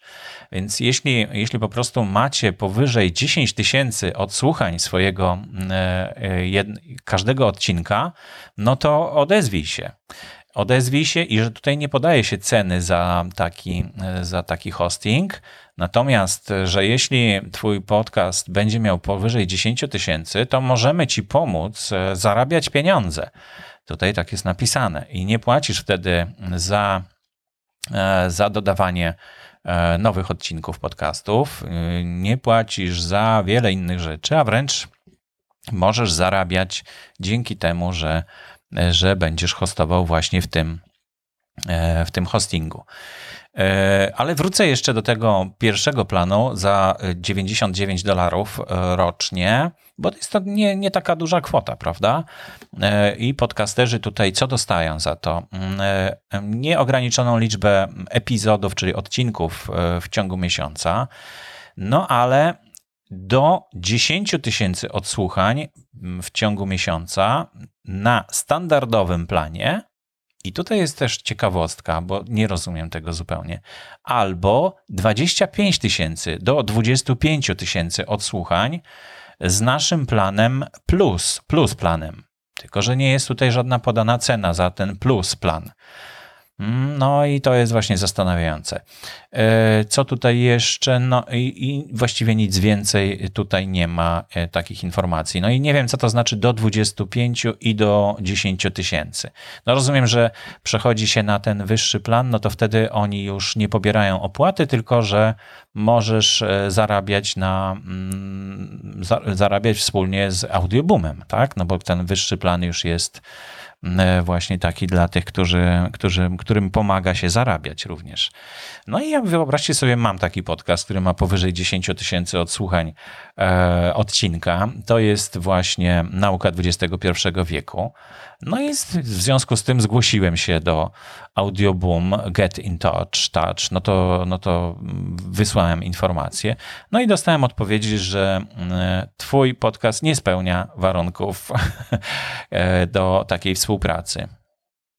Więc jeśli, jeśli po prostu macie powyżej 10 tysięcy odsłuchań swojego e, e, jed, każdego odcinka, no to odezwij się odezwij się i że tutaj nie podaje się ceny za taki, za taki hosting. Natomiast, że jeśli Twój podcast będzie miał powyżej 10 tysięcy, to możemy Ci pomóc e, zarabiać pieniądze. Tutaj tak jest napisane. I nie płacisz wtedy za, e, za dodawanie e, nowych odcinków podcastów, nie płacisz za wiele innych rzeczy, a wręcz możesz zarabiać dzięki temu, że że będziesz hostował właśnie w tym, e, w tym hostingu. E, ale wrócę jeszcze do tego pierwszego planu za 99 dolarów e, rocznie, bo jest to nie, nie taka duża kwota, prawda? I podcasterzy tutaj co dostają za to? Nieograniczoną liczbę epizodów, czyli odcinków w ciągu miesiąca, no ale do 10 tysięcy odsłuchań w ciągu miesiąca na standardowym planie. I tutaj jest też ciekawostka, bo nie rozumiem tego zupełnie. Albo 25 tysięcy do 25 tysięcy odsłuchań z naszym planem plus, plus planem. Tylko, że nie jest tutaj żadna podana cena za ten plus plan. Mm, no i to jest właśnie zastanawiające. E, co tutaj jeszcze? No i, i, właściwie nic więcej tutaj nie ma e, takich informacji. No i nie wiem, co to znaczy do 25 i do 10 tysięcy. No rozumiem, że przechodzi się na ten wyższy plan, no to wtedy oni już nie pobierają opłaty, tylko że możesz e, zarabiać na mm, zarabiać wspólnie z audioboomem, tak? No bo ten wyższy plan już jest właśnie taki dla tych, którzy, którzy, którym pomaga się zarabiać również. No i jak wyobraźcie sobie, mam taki podcast, który ma powyżej 10 tysięcy odsłuchań e, odcinka. To jest właśnie nauka XXI wieku. No i w związku z tym zgłosiłem się do Audioboom Get in Touch, touch. No, to, no to wysłałem informację. No i dostałem odpowiedź, że mm, Twój podcast nie spełnia warunków [LAUGHS] e, do takiej współpracy.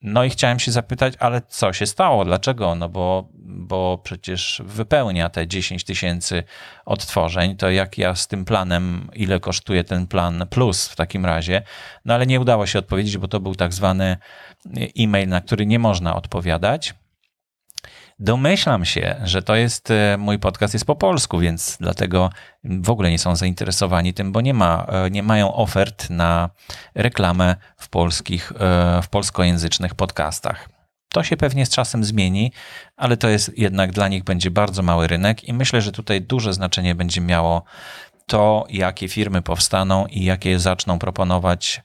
No i chciałem się zapytać, ale co się stało? Dlaczego? No bo, bo przecież wypełnia te 10 tysięcy odtworzeń. To jak ja z tym planem, ile kosztuje ten plan plus w takim razie? No ale nie udało się odpowiedzieć, bo to był tak zwany e-mail, na który nie można odpowiadać. Domyślam się, że to jest, e, mój podcast jest po polsku, więc dlatego w ogóle nie są zainteresowani tym, bo nie, ma, e, nie mają ofert na reklamę polskich, e, w polskojęzycznych podcastach. To się pewnie z czasem zmieni, ale to jest jednak dla nich będzie bardzo mały rynek i myślę, że tutaj duże znaczenie będzie miało to, jakie firmy powstaną i jakie zaczną proponować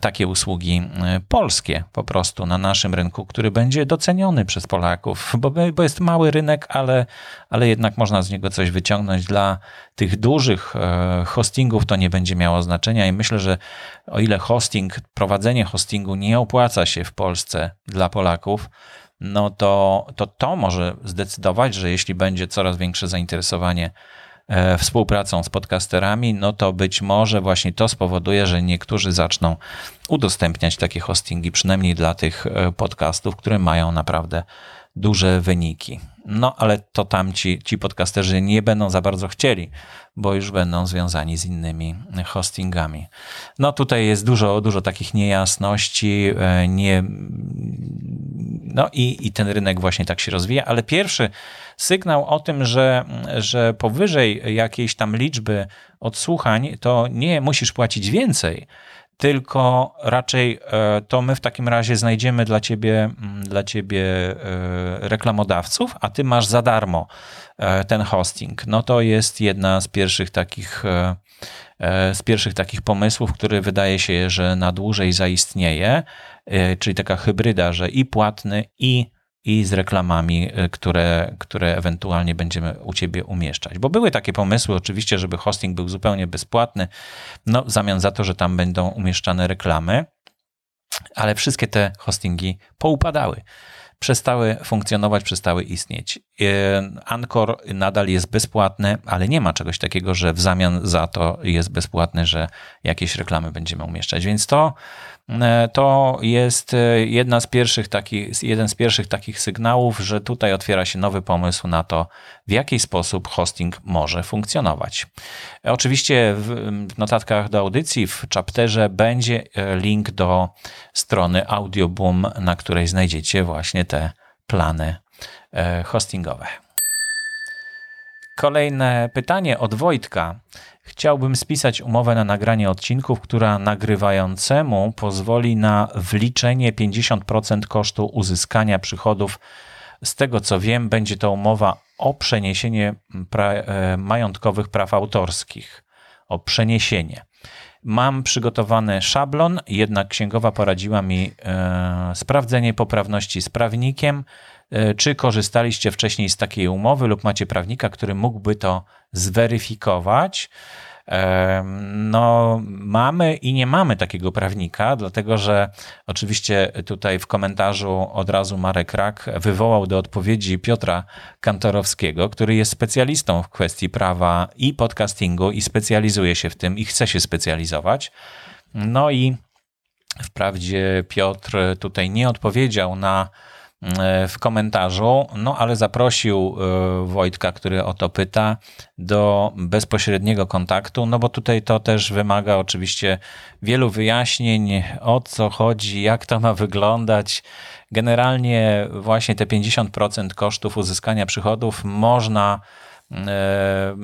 takie usługi e, polskie po prostu na naszym rynku, który będzie doceniony przez Polaków, bo, bo jest mały rynek, ale, ale jednak można z niego coś wyciągnąć. Dla tych dużych e, hostingów to nie będzie miało znaczenia i myślę, że o ile hosting, prowadzenie hostingu nie opłaca się w Polsce dla Polaków, no to, to to może zdecydować, że jeśli będzie coraz większe zainteresowanie E, współpracą z podcasterami, no to być może właśnie to spowoduje, że niektórzy zaczną udostępniać takie hostingi, przynajmniej dla tych e, podcastów, które mają naprawdę duże wyniki. No ale to tam ci, ci podcasterzy nie będą za bardzo chcieli, bo już będą związani z innymi hostingami. No tutaj jest dużo, dużo takich niejasności, e, nie, no i, i ten rynek właśnie tak się rozwija, ale pierwszy sygnał o tym, że, że powyżej jakiejś tam liczby odsłuchań, to nie musisz płacić więcej, tylko raczej e, to my w takim razie znajdziemy dla ciebie, dla ciebie e, reklamodawców, a ty masz za darmo e, ten hosting. No to jest jedna z pierwszych takich z pierwszych takich pomysłów, który wydaje się, że na dłużej zaistnieje, czyli taka hybryda, że i płatny, i i z reklamami, y, które, które ewentualnie będziemy u ciebie umieszczać. Bo były takie pomysły, oczywiście, żeby hosting był zupełnie bezpłatny, no w zamian za to, że tam będą umieszczane reklamy, ale wszystkie te hostingi poupadały przestały funkcjonować, przestały istnieć. Y, Anchor nadal jest bezpłatny, ale nie ma czegoś takiego, że w zamian za to jest bezpłatny, że jakieś reklamy będziemy umieszczać. Więc to to jest e, jedna z pierwszych jeden z pierwszych takich sygnałów, że tutaj otwiera się nowy pomysł na to, w jaki sposób hosting może funkcjonować. E, oczywiście w notatkach do audycji w chapterze będzie link do strony Audioboom, na której znajdziecie właśnie te plany hostingowe. Kolejne pytanie od Wojtka. Chciałbym spisać umowę na nagranie odcinków, która nagrywającemu pozwoli na wliczenie 50% kosztu uzyskania przychodów. Z tego co wiem, będzie to umowa o przeniesienie pra e, majątkowych praw autorskich. O przeniesienie. Mam przygotowany szablon, jednak księgowa poradziła mi e, sprawdzenie poprawności z prawnikiem. E, czy korzystaliście wcześniej z takiej umowy lub macie prawnika, który mógłby to zweryfikować? No, mamy i nie mamy takiego prawnika, dlatego że oczywiście tutaj w komentarzu od razu Marek Rak wywołał do odpowiedzi Piotra Kantorowskiego, który jest specjalistą w kwestii prawa i podcastingu i specjalizuje się w tym i chce się specjalizować. No i wprawdzie Piotr tutaj nie odpowiedział na E, w komentarzu, no ale zaprosił e, Wojtka, który o to pyta, do bezpośredniego kontaktu, no bo tutaj to też wymaga oczywiście wielu wyjaśnień, o co chodzi, jak to ma wyglądać. Generalnie właśnie te 50% kosztów uzyskania przychodów można e,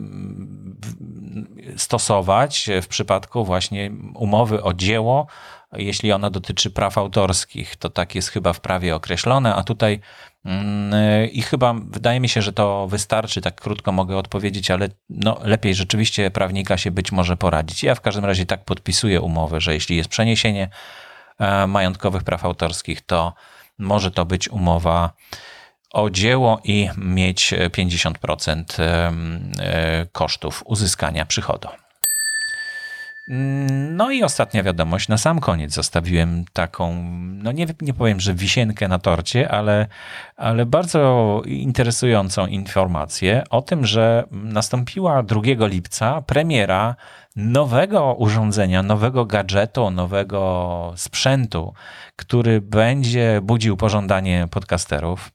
stosować w przypadku właśnie umowy o dzieło jeśli ona dotyczy praw autorskich. To tak jest chyba w prawie określone, a tutaj mm, i chyba wydaje mi się, że to wystarczy, tak krótko mogę odpowiedzieć, ale no, lepiej rzeczywiście prawnika się być może poradzić. Ja w każdym razie tak podpisuję umowę, że jeśli jest przeniesienie e, majątkowych praw autorskich, to może to być umowa o dzieło i mieć 50% e, kosztów uzyskania przychodu. No i ostatnia wiadomość. Na sam koniec zostawiłem taką, no nie, nie powiem, że wisienkę na torcie, ale, ale bardzo interesującą informację o tym, że nastąpiła 2 lipca premiera nowego urządzenia, nowego gadżetu, nowego sprzętu, który będzie budził pożądanie podcasterów.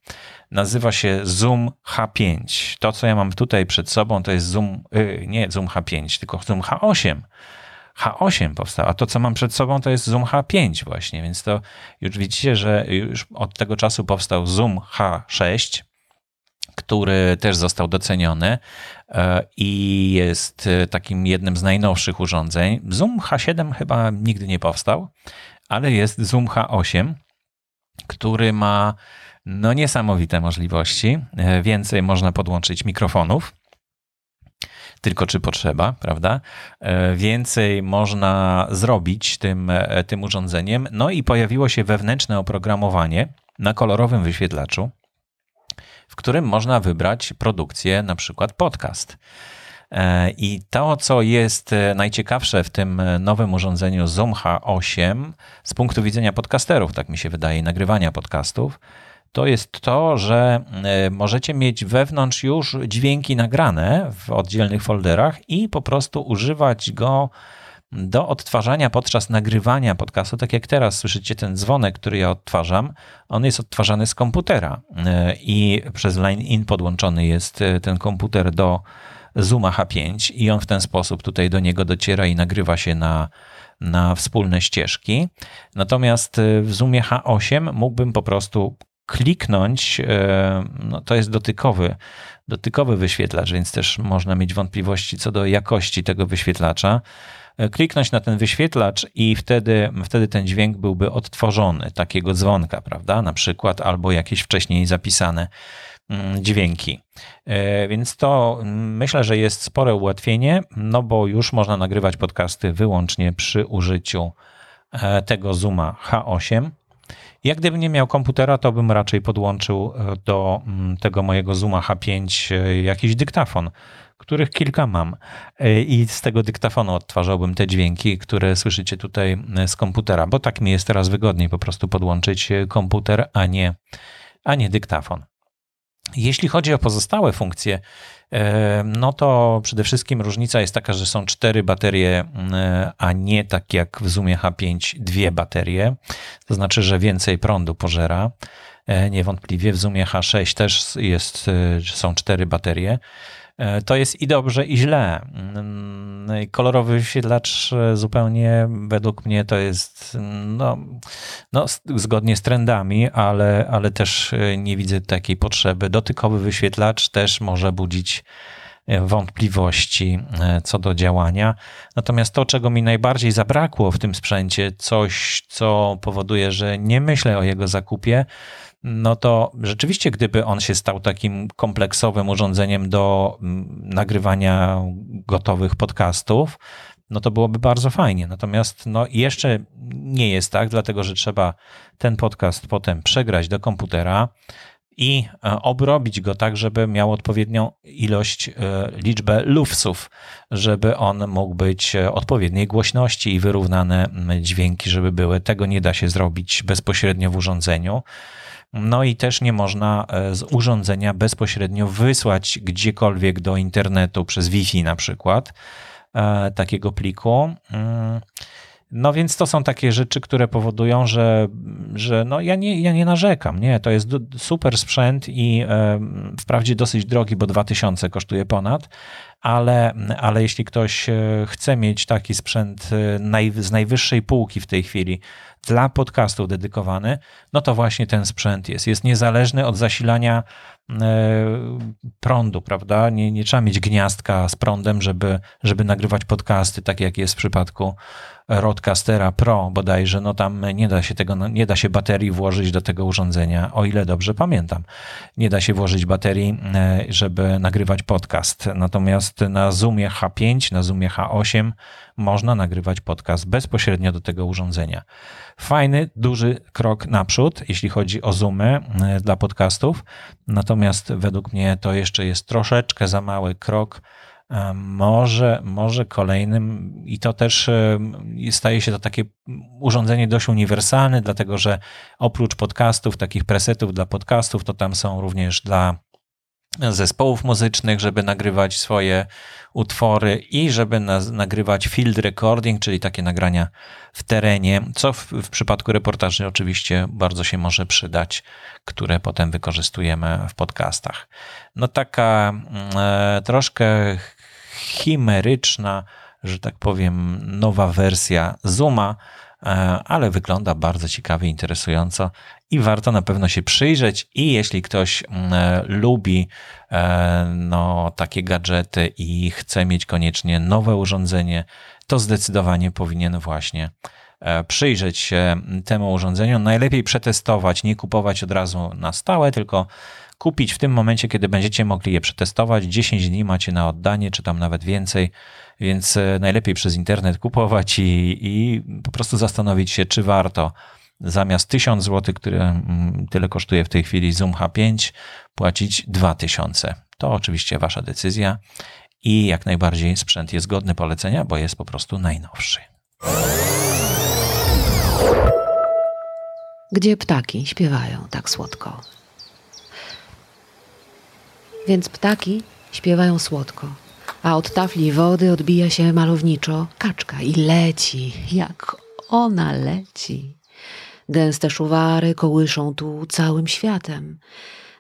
Nazywa się Zoom H5. To, co ja mam tutaj przed sobą, to jest Zoom, yy, nie Zoom H5, tylko Zoom H8. H8 powstał, a to, co mam przed sobą, to jest Zoom H5 właśnie, więc to już widzicie, że już od tego czasu powstał Zoom H6, który też został doceniony e, i jest e, takim jednym z najnowszych urządzeń. Zoom H7 chyba nigdy nie powstał, ale jest Zoom H8, który ma no niesamowite możliwości. E, więcej można podłączyć mikrofonów tylko czy potrzeba, prawda? Więcej można zrobić tym, tym urządzeniem. No i pojawiło się wewnętrzne oprogramowanie na kolorowym wyświetlaczu, w którym można wybrać produkcję, na przykład podcast. E, I to, co jest e, najciekawsze w tym e, nowym urządzeniu Zoom H8 z punktu widzenia podcasterów, tak mi się wydaje, nagrywania podcastów, to jest to, że możecie mieć wewnątrz już dźwięki nagrane w oddzielnych folderach i po prostu używać go do odtwarzania podczas nagrywania podcastu, tak jak teraz słyszycie ten dzwonek, który ja odtwarzam, on jest odtwarzany z komputera e, i przez line-in podłączony jest e, ten komputer do Zooma H5 i on w ten sposób tutaj do niego dociera i nagrywa się na, na wspólne ścieżki. Natomiast e, w Zoomie H8 mógłbym po prostu kliknąć, no to jest dotykowy, dotykowy wyświetlacz, więc też można mieć wątpliwości co do jakości tego wyświetlacza. E, kliknąć na ten wyświetlacz i wtedy, wtedy ten dźwięk byłby odtworzony, takiego dzwonka, prawda? Na przykład, albo jakieś wcześniej zapisane mm, dźwięki. E, więc to mm, myślę, że jest spore ułatwienie, no bo już można nagrywać podcasty wyłącznie przy użyciu e, tego Zooma H8. Jak gdybym nie miał komputera, to bym raczej podłączył do mm, tego mojego Zooma H5 jakiś dyktafon których kilka mam. E, I z tego dyktafonu odtwarzałbym te dźwięki, które słyszycie tutaj e, z komputera, bo tak mi jest teraz wygodniej po prostu podłączyć e, komputer, a nie, a nie dyktafon. Jeśli chodzi o pozostałe funkcje, no to przede wszystkim różnica jest taka, że są cztery baterie, a nie tak jak w Zoomie H5 dwie baterie. To znaczy, że więcej prądu pożera. Niewątpliwie w Zoomie H6 też jest, są cztery baterie. E, to jest i dobrze, i źle. Mm, kolorowy wyświetlacz e, zupełnie według mnie to jest no, no, zgodnie z trendami, ale, ale też e, nie widzę takiej potrzeby. Dotykowy wyświetlacz też może budzić wątpliwości co do działania. Natomiast to, czego mi najbardziej zabrakło w tym sprzęcie, coś, co powoduje, że nie myślę o jego zakupie, no to rzeczywiście, gdyby on się stał takim kompleksowym urządzeniem do mm, nagrywania gotowych podcastów, no to byłoby bardzo fajnie. Natomiast no jeszcze nie jest tak, dlatego że trzeba ten podcast potem przegrać do komputera i e, obrobić go tak, żeby miał odpowiednią ilość, e, liczbę lufsów, żeby on mógł być e, odpowiedniej głośności i wyrównane dźwięki, żeby były. Tego nie da się zrobić bezpośrednio w urządzeniu. No i też nie można e, z urządzenia bezpośrednio wysłać gdziekolwiek do internetu przez Wi-Fi na przykład e, takiego pliku. No więc to są takie rzeczy, które powodują, że, że no ja, nie, ja nie narzekam. Nie, to jest super sprzęt i e, wprawdzie dosyć drogi, bo 2000 kosztuje ponad, ale, ale jeśli ktoś chce mieć taki sprzęt naj, z najwyższej półki w tej chwili, dla podcastów dedykowany, no to właśnie ten sprzęt jest. Jest niezależny od zasilania e, prądu, prawda? Nie, nie trzeba mieć gniazdka z prądem, żeby, żeby nagrywać podcasty, tak jak jest w przypadku Rodcastera Pro bodajże, no tam nie da się tego, nie da się baterii włożyć do tego urządzenia, o ile dobrze pamiętam. Nie da się włożyć baterii, e, żeby nagrywać podcast. Natomiast na Zoomie H5, na Zoomie H8 można nagrywać podcast bezpośrednio do tego urządzenia. Fajny, duży krok naprzód, jeśli chodzi o Zoomy e, dla podcastów. Natomiast według mnie to jeszcze jest troszeczkę za mały krok może, może kolejnym, i to też e, staje się to takie urządzenie dość uniwersalne, dlatego że oprócz podcastów, takich presetów dla podcastów, to tam są również dla zespołów muzycznych, żeby nagrywać swoje utwory i żeby na, nagrywać field recording, czyli takie nagrania w terenie, co w, w, przypadku reportaży oczywiście bardzo się może przydać, które potem wykorzystujemy w podcastach. No taka e, troszkę chimeryczna, że tak powiem, nowa wersja Zooma, e, ale wygląda bardzo ciekawie, interesująco i warto na pewno się przyjrzeć. I jeśli ktoś e, lubi e, no, takie gadżety i chce mieć koniecznie nowe urządzenie, to zdecydowanie powinien właśnie przyjrzeć się temu urządzeniu. Najlepiej przetestować, nie kupować od razu na stałe, tylko kupić w tym momencie, kiedy będziecie mogli je przetestować. 10 dni macie na oddanie, czy tam nawet więcej, więc e, najlepiej przez internet kupować i, i po prostu zastanowić się, czy warto zamiast 1000 zł, które mm, tyle kosztuje w tej chwili Zoom H5, płacić 2000. To oczywiście wasza decyzja i jak najbardziej sprzęt jest godny polecenia, bo jest po prostu najnowszy. Gdzie ptaki śpiewają tak słodko? Więc ptaki śpiewają słodko, a od tafli wody odbija się malowniczo kaczka i leci, jak ona leci. Gęste szuwary kołyszą tu całym światem.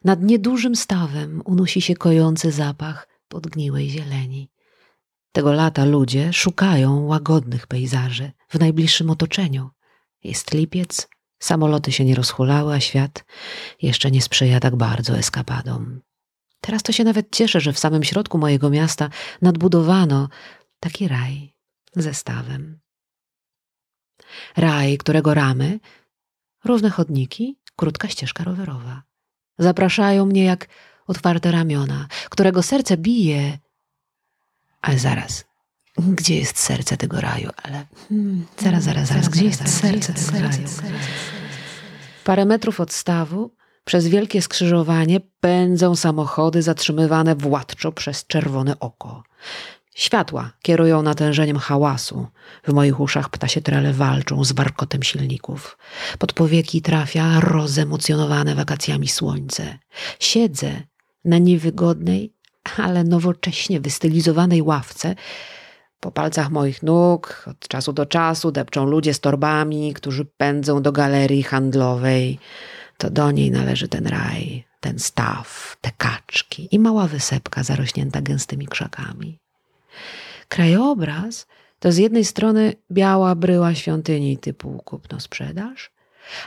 Nad niedużym stawem unosi się kojący zapach podgniłej zieleni. Tego lata ludzie szukają łagodnych pejzaży w najbliższym otoczeniu. Jest lipiec, samoloty się nie rozhulały, a świat jeszcze nie sprzyja tak bardzo eskapadom. Teraz to się nawet cieszę, że w samym środku mojego miasta nadbudowano taki raj ze stawem. Raj, którego ramy, równe chodniki, krótka ścieżka rowerowa. Zapraszają mnie jak otwarte ramiona, którego serce bije. Ale zaraz, gdzie jest serce tego raju? Ale hmm, zaraz, zaraz, zaraz, gdzie jest serce tego raju? Parę metrów od stawu przez wielkie skrzyżowanie pędzą samochody zatrzymywane władczo przez czerwone oko. Światła kierują natężeniem hałasu. W moich uszach ptasie trele walczą z warkotem silników. Pod powieki trafia rozemocjonowane wakacjami słońce. Siedzę na niewygodnej, ale nowocześnie wystylizowanej ławce. Po palcach moich nóg od czasu do czasu depczą ludzie z torbami, którzy pędzą do galerii handlowej to do niej należy ten raj, ten staw, te kaczki i mała wysepka zarośnięta gęstymi krzakami. Krajobraz to z jednej strony biała bryła świątyni typu kupno-sprzedaż,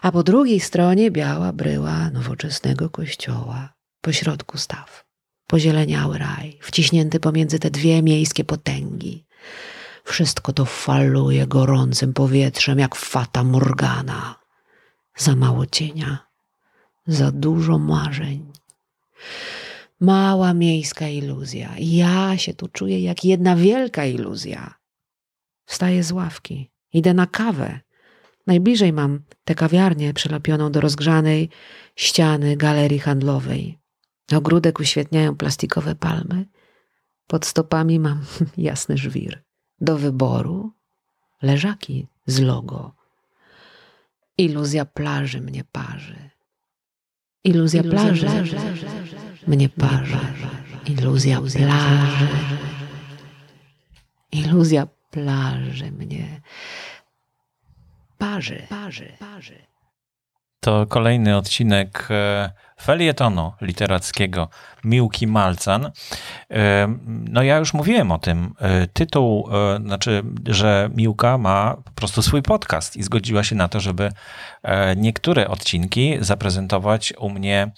a po drugiej stronie biała bryła nowoczesnego kościoła, pośrodku staw. Pozieleniały raj, wciśnięty pomiędzy te dwie miejskie potęgi. Wszystko to faluje gorącym powietrzem, jak fata morgana. Za mało cienia, za dużo marzeń. Mała miejska iluzja. Ja się tu czuję jak jedna wielka iluzja. Wstaję z ławki, idę na kawę. Najbliżej mam tę kawiarnię przylepioną do rozgrzanej ściany galerii handlowej. Ogródek uświetniają plastikowe palmy. Pod stopami mam [LAUGHS] jasny żwir. Do wyboru leżaki z logo. Iluzja plaży mnie parzy. Iluzja plaży mnie parzy. Iluzja plaży. Iluzja plaży mnie parzy. parzy. parzy. To kolejny odcinek e, felietonu literackiego Miłki Malcan. E, no ja już mówiłem o tym. E, tytuł, znaczy, że Miłka ma po prostu swój podcast i zgodziła się na to, żeby niektóre odcinki zaprezentować u mnie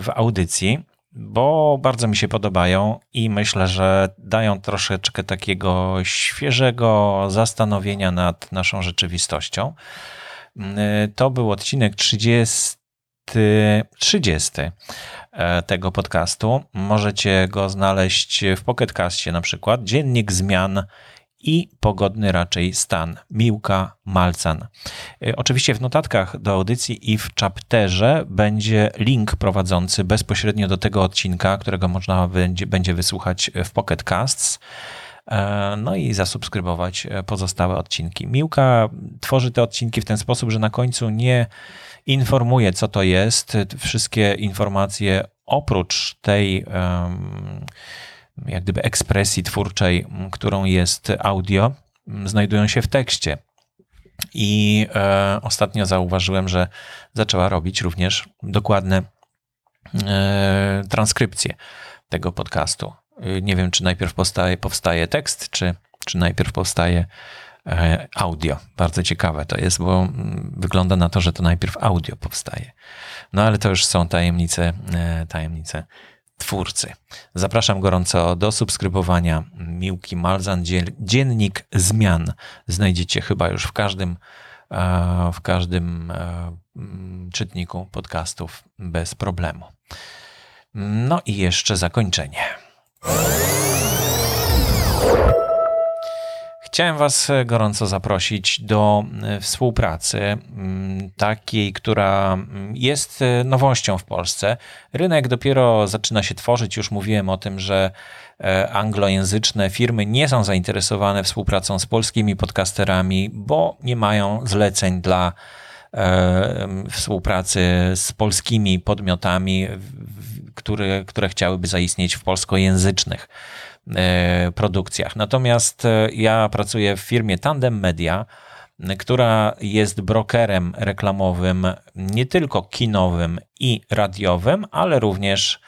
w audycji bo bardzo mi się podobają i myślę, że dają troszeczkę takiego świeżego zastanowienia nad naszą rzeczywistością. Y, to był odcinek 30, 30 e, tego podcastu. Możecie go znaleźć w Pocketcastie na przykład. Dziennik zmian i pogodny raczej stan. Miłka Malcan. Y, oczywiście w notatkach do audycji i w chapterze będzie link prowadzący bezpośrednio do tego odcinka, którego można będzie, będzie wysłuchać w Pocket Casts. E, no i zasubskrybować e, pozostałe odcinki. Miłka tworzy te odcinki w ten sposób, że na końcu nie informuje, co to jest. Wszystkie informacje oprócz tej jak gdyby ekspresji twórczej, którą jest audio, znajdują się w tekście. I e, ostatnio zauważyłem, że zaczęła robić również dokładne e, transkrypcje tego podcastu. E, nie wiem, czy najpierw powstaje, powstaje tekst, czy, czy najpierw powstaje e, audio. Bardzo ciekawe to jest, bo mm, wygląda na to, że to najpierw audio powstaje. No ale to już są tajemnice, e, tajemnice twórcy. Zapraszam gorąco do subskrybowania Miłki Malzan, Dziennik Zmian. Znajdziecie chyba już w każdym, e, w każdym e, czytniku podcastów bez problemu. No i jeszcze zakończenie. Chciałem Was e, gorąco zaprosić do e, współpracy takiej, która jest e, nowością w Polsce. Rynek dopiero zaczyna się tworzyć. Już mówiłem o tym, że anglojęzyczne firmy nie są zainteresowane współpracą z polskimi podcasterami, bo nie mają zleceń dla współpracy z polskimi podmiotami, które, które chciałyby zaistnieć w polskojęzycznych E, produkcjach. Natomiast e, ja pracuję w firmie Tandem Media, która jest brokerem reklamowym nie tylko kinowym i radiowym, ale również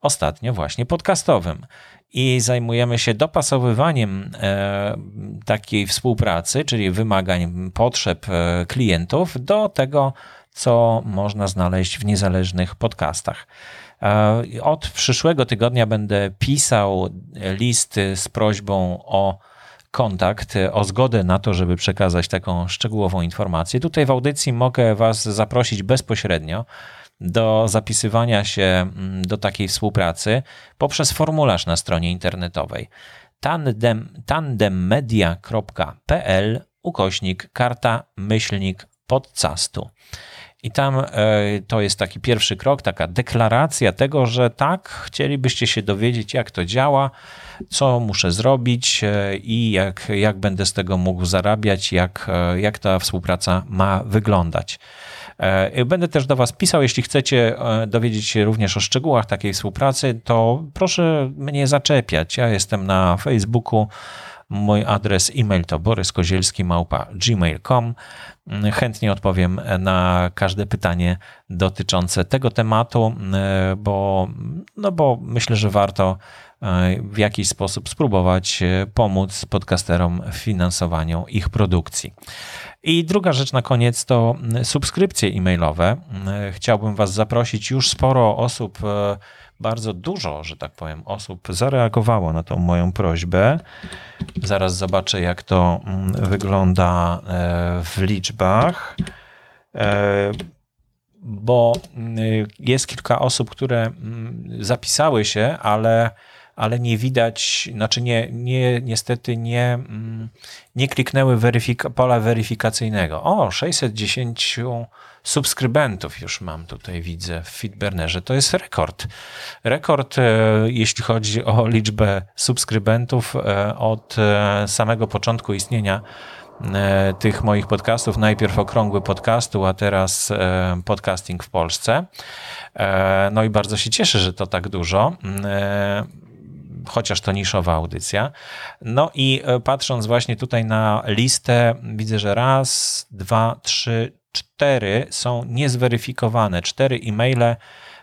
ostatnio właśnie podcastowym. I zajmujemy się dopasowywaniem e, takiej współpracy, czyli wymagań, potrzeb klientów do tego, co można znaleźć w niezależnych podcastach. E, od przyszłego tygodnia będę pisał listy z prośbą o kontakt, o zgodę na to, żeby przekazać taką szczegółową informację. Tutaj w audycji mogę Was zaprosić bezpośrednio do zapisywania się mm, do takiej współpracy poprzez formularz na stronie internetowej tandem, tandemmedia.pl ukośnik karta myślnik podcastu. I tam e, to jest taki pierwszy krok, taka deklaracja tego, że tak, chcielibyście się dowiedzieć, jak to działa, co muszę zrobić e, i jak, jak będę z tego mógł zarabiać, jak, e, jak ta współpraca ma wyglądać. Będę też do Was pisał, jeśli chcecie dowiedzieć się również o szczegółach takiej współpracy, to proszę mnie zaczepiać. Ja jestem na Facebooku. Mój adres e-mail to boryskozielski.gmail.com. Chętnie odpowiem na każde pytanie dotyczące tego tematu, bo, no bo myślę, że warto e, w jakiś sposób spróbować e, pomóc podcasterom w finansowaniu ich produkcji. I druga rzecz na koniec to subskrypcje e-mailowe. Chciałbym Was zaprosić. Już sporo osób e, bardzo dużo, że tak powiem, osób zareagowało na tą moją prośbę. Zaraz zobaczę, jak to mm, wygląda e, w liczbach. E, bo mm, jest kilka osób, które mm, zapisały się, ale, ale nie widać, znaczy nie, nie, niestety nie, nie kliknęły pola weryfikacyjnego. O, 610 subskrybentów już mam tutaj, widzę w Fitburnerze. To jest rekord. Rekord, e, jeśli chodzi o liczbę subskrybentów e, od e, samego początku istnienia tych moich podcastów. Najpierw okrągły podcastu, a teraz podcasting w Polsce. No i bardzo się cieszę, że to tak dużo chociaż to niszowa audycja. No i patrząc właśnie tutaj na listę, widzę, że raz, dwa, trzy, cztery są niezweryfikowane. Cztery e-maile,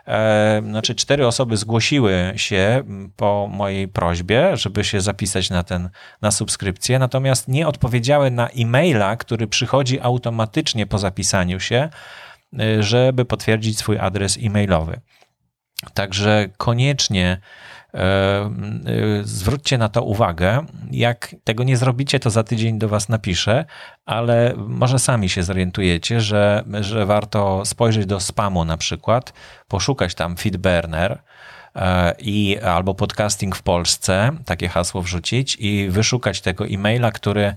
e, znaczy cztery osoby zgłosiły się po mojej prośbie, żeby się zapisać na ten, na subskrypcję, natomiast nie odpowiedziały na e-maila, który przychodzi automatycznie po zapisaniu się, e, żeby potwierdzić swój adres e-mailowy. Także koniecznie E, e, zwróćcie na to uwagę. Jak tego nie zrobicie, to za tydzień do Was napiszę, ale może sami się zorientujecie, że, że warto spojrzeć do spamu na przykład, poszukać tam Feedburner e, i albo podcasting w Polsce, takie hasło wrzucić i wyszukać tego e-maila, który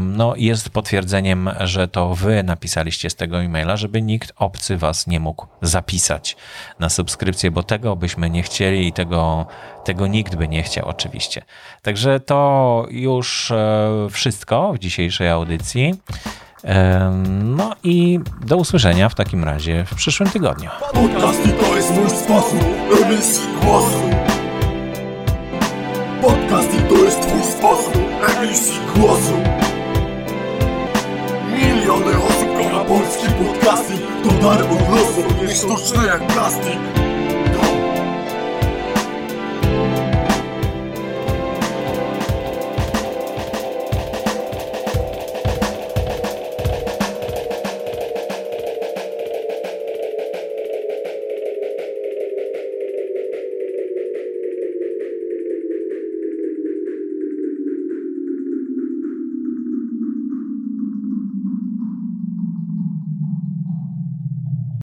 no, jest potwierdzeniem, że to wy napisaliście z tego e-maila, żeby nikt obcy was nie mógł zapisać na subskrypcję, bo tego byśmy nie chcieli i tego, tego nikt by nie chciał oczywiście. Także to już e, wszystko w dzisiejszej audycji. No i do usłyszenia w takim razie w przyszłym tygodniu. Podcasty to jest mój sposób emisji głosu Podcast i to jest twój sposób emisji głosu Miliony osób kocha polski podcasting To dar od losu, nie sztuczne jak plastik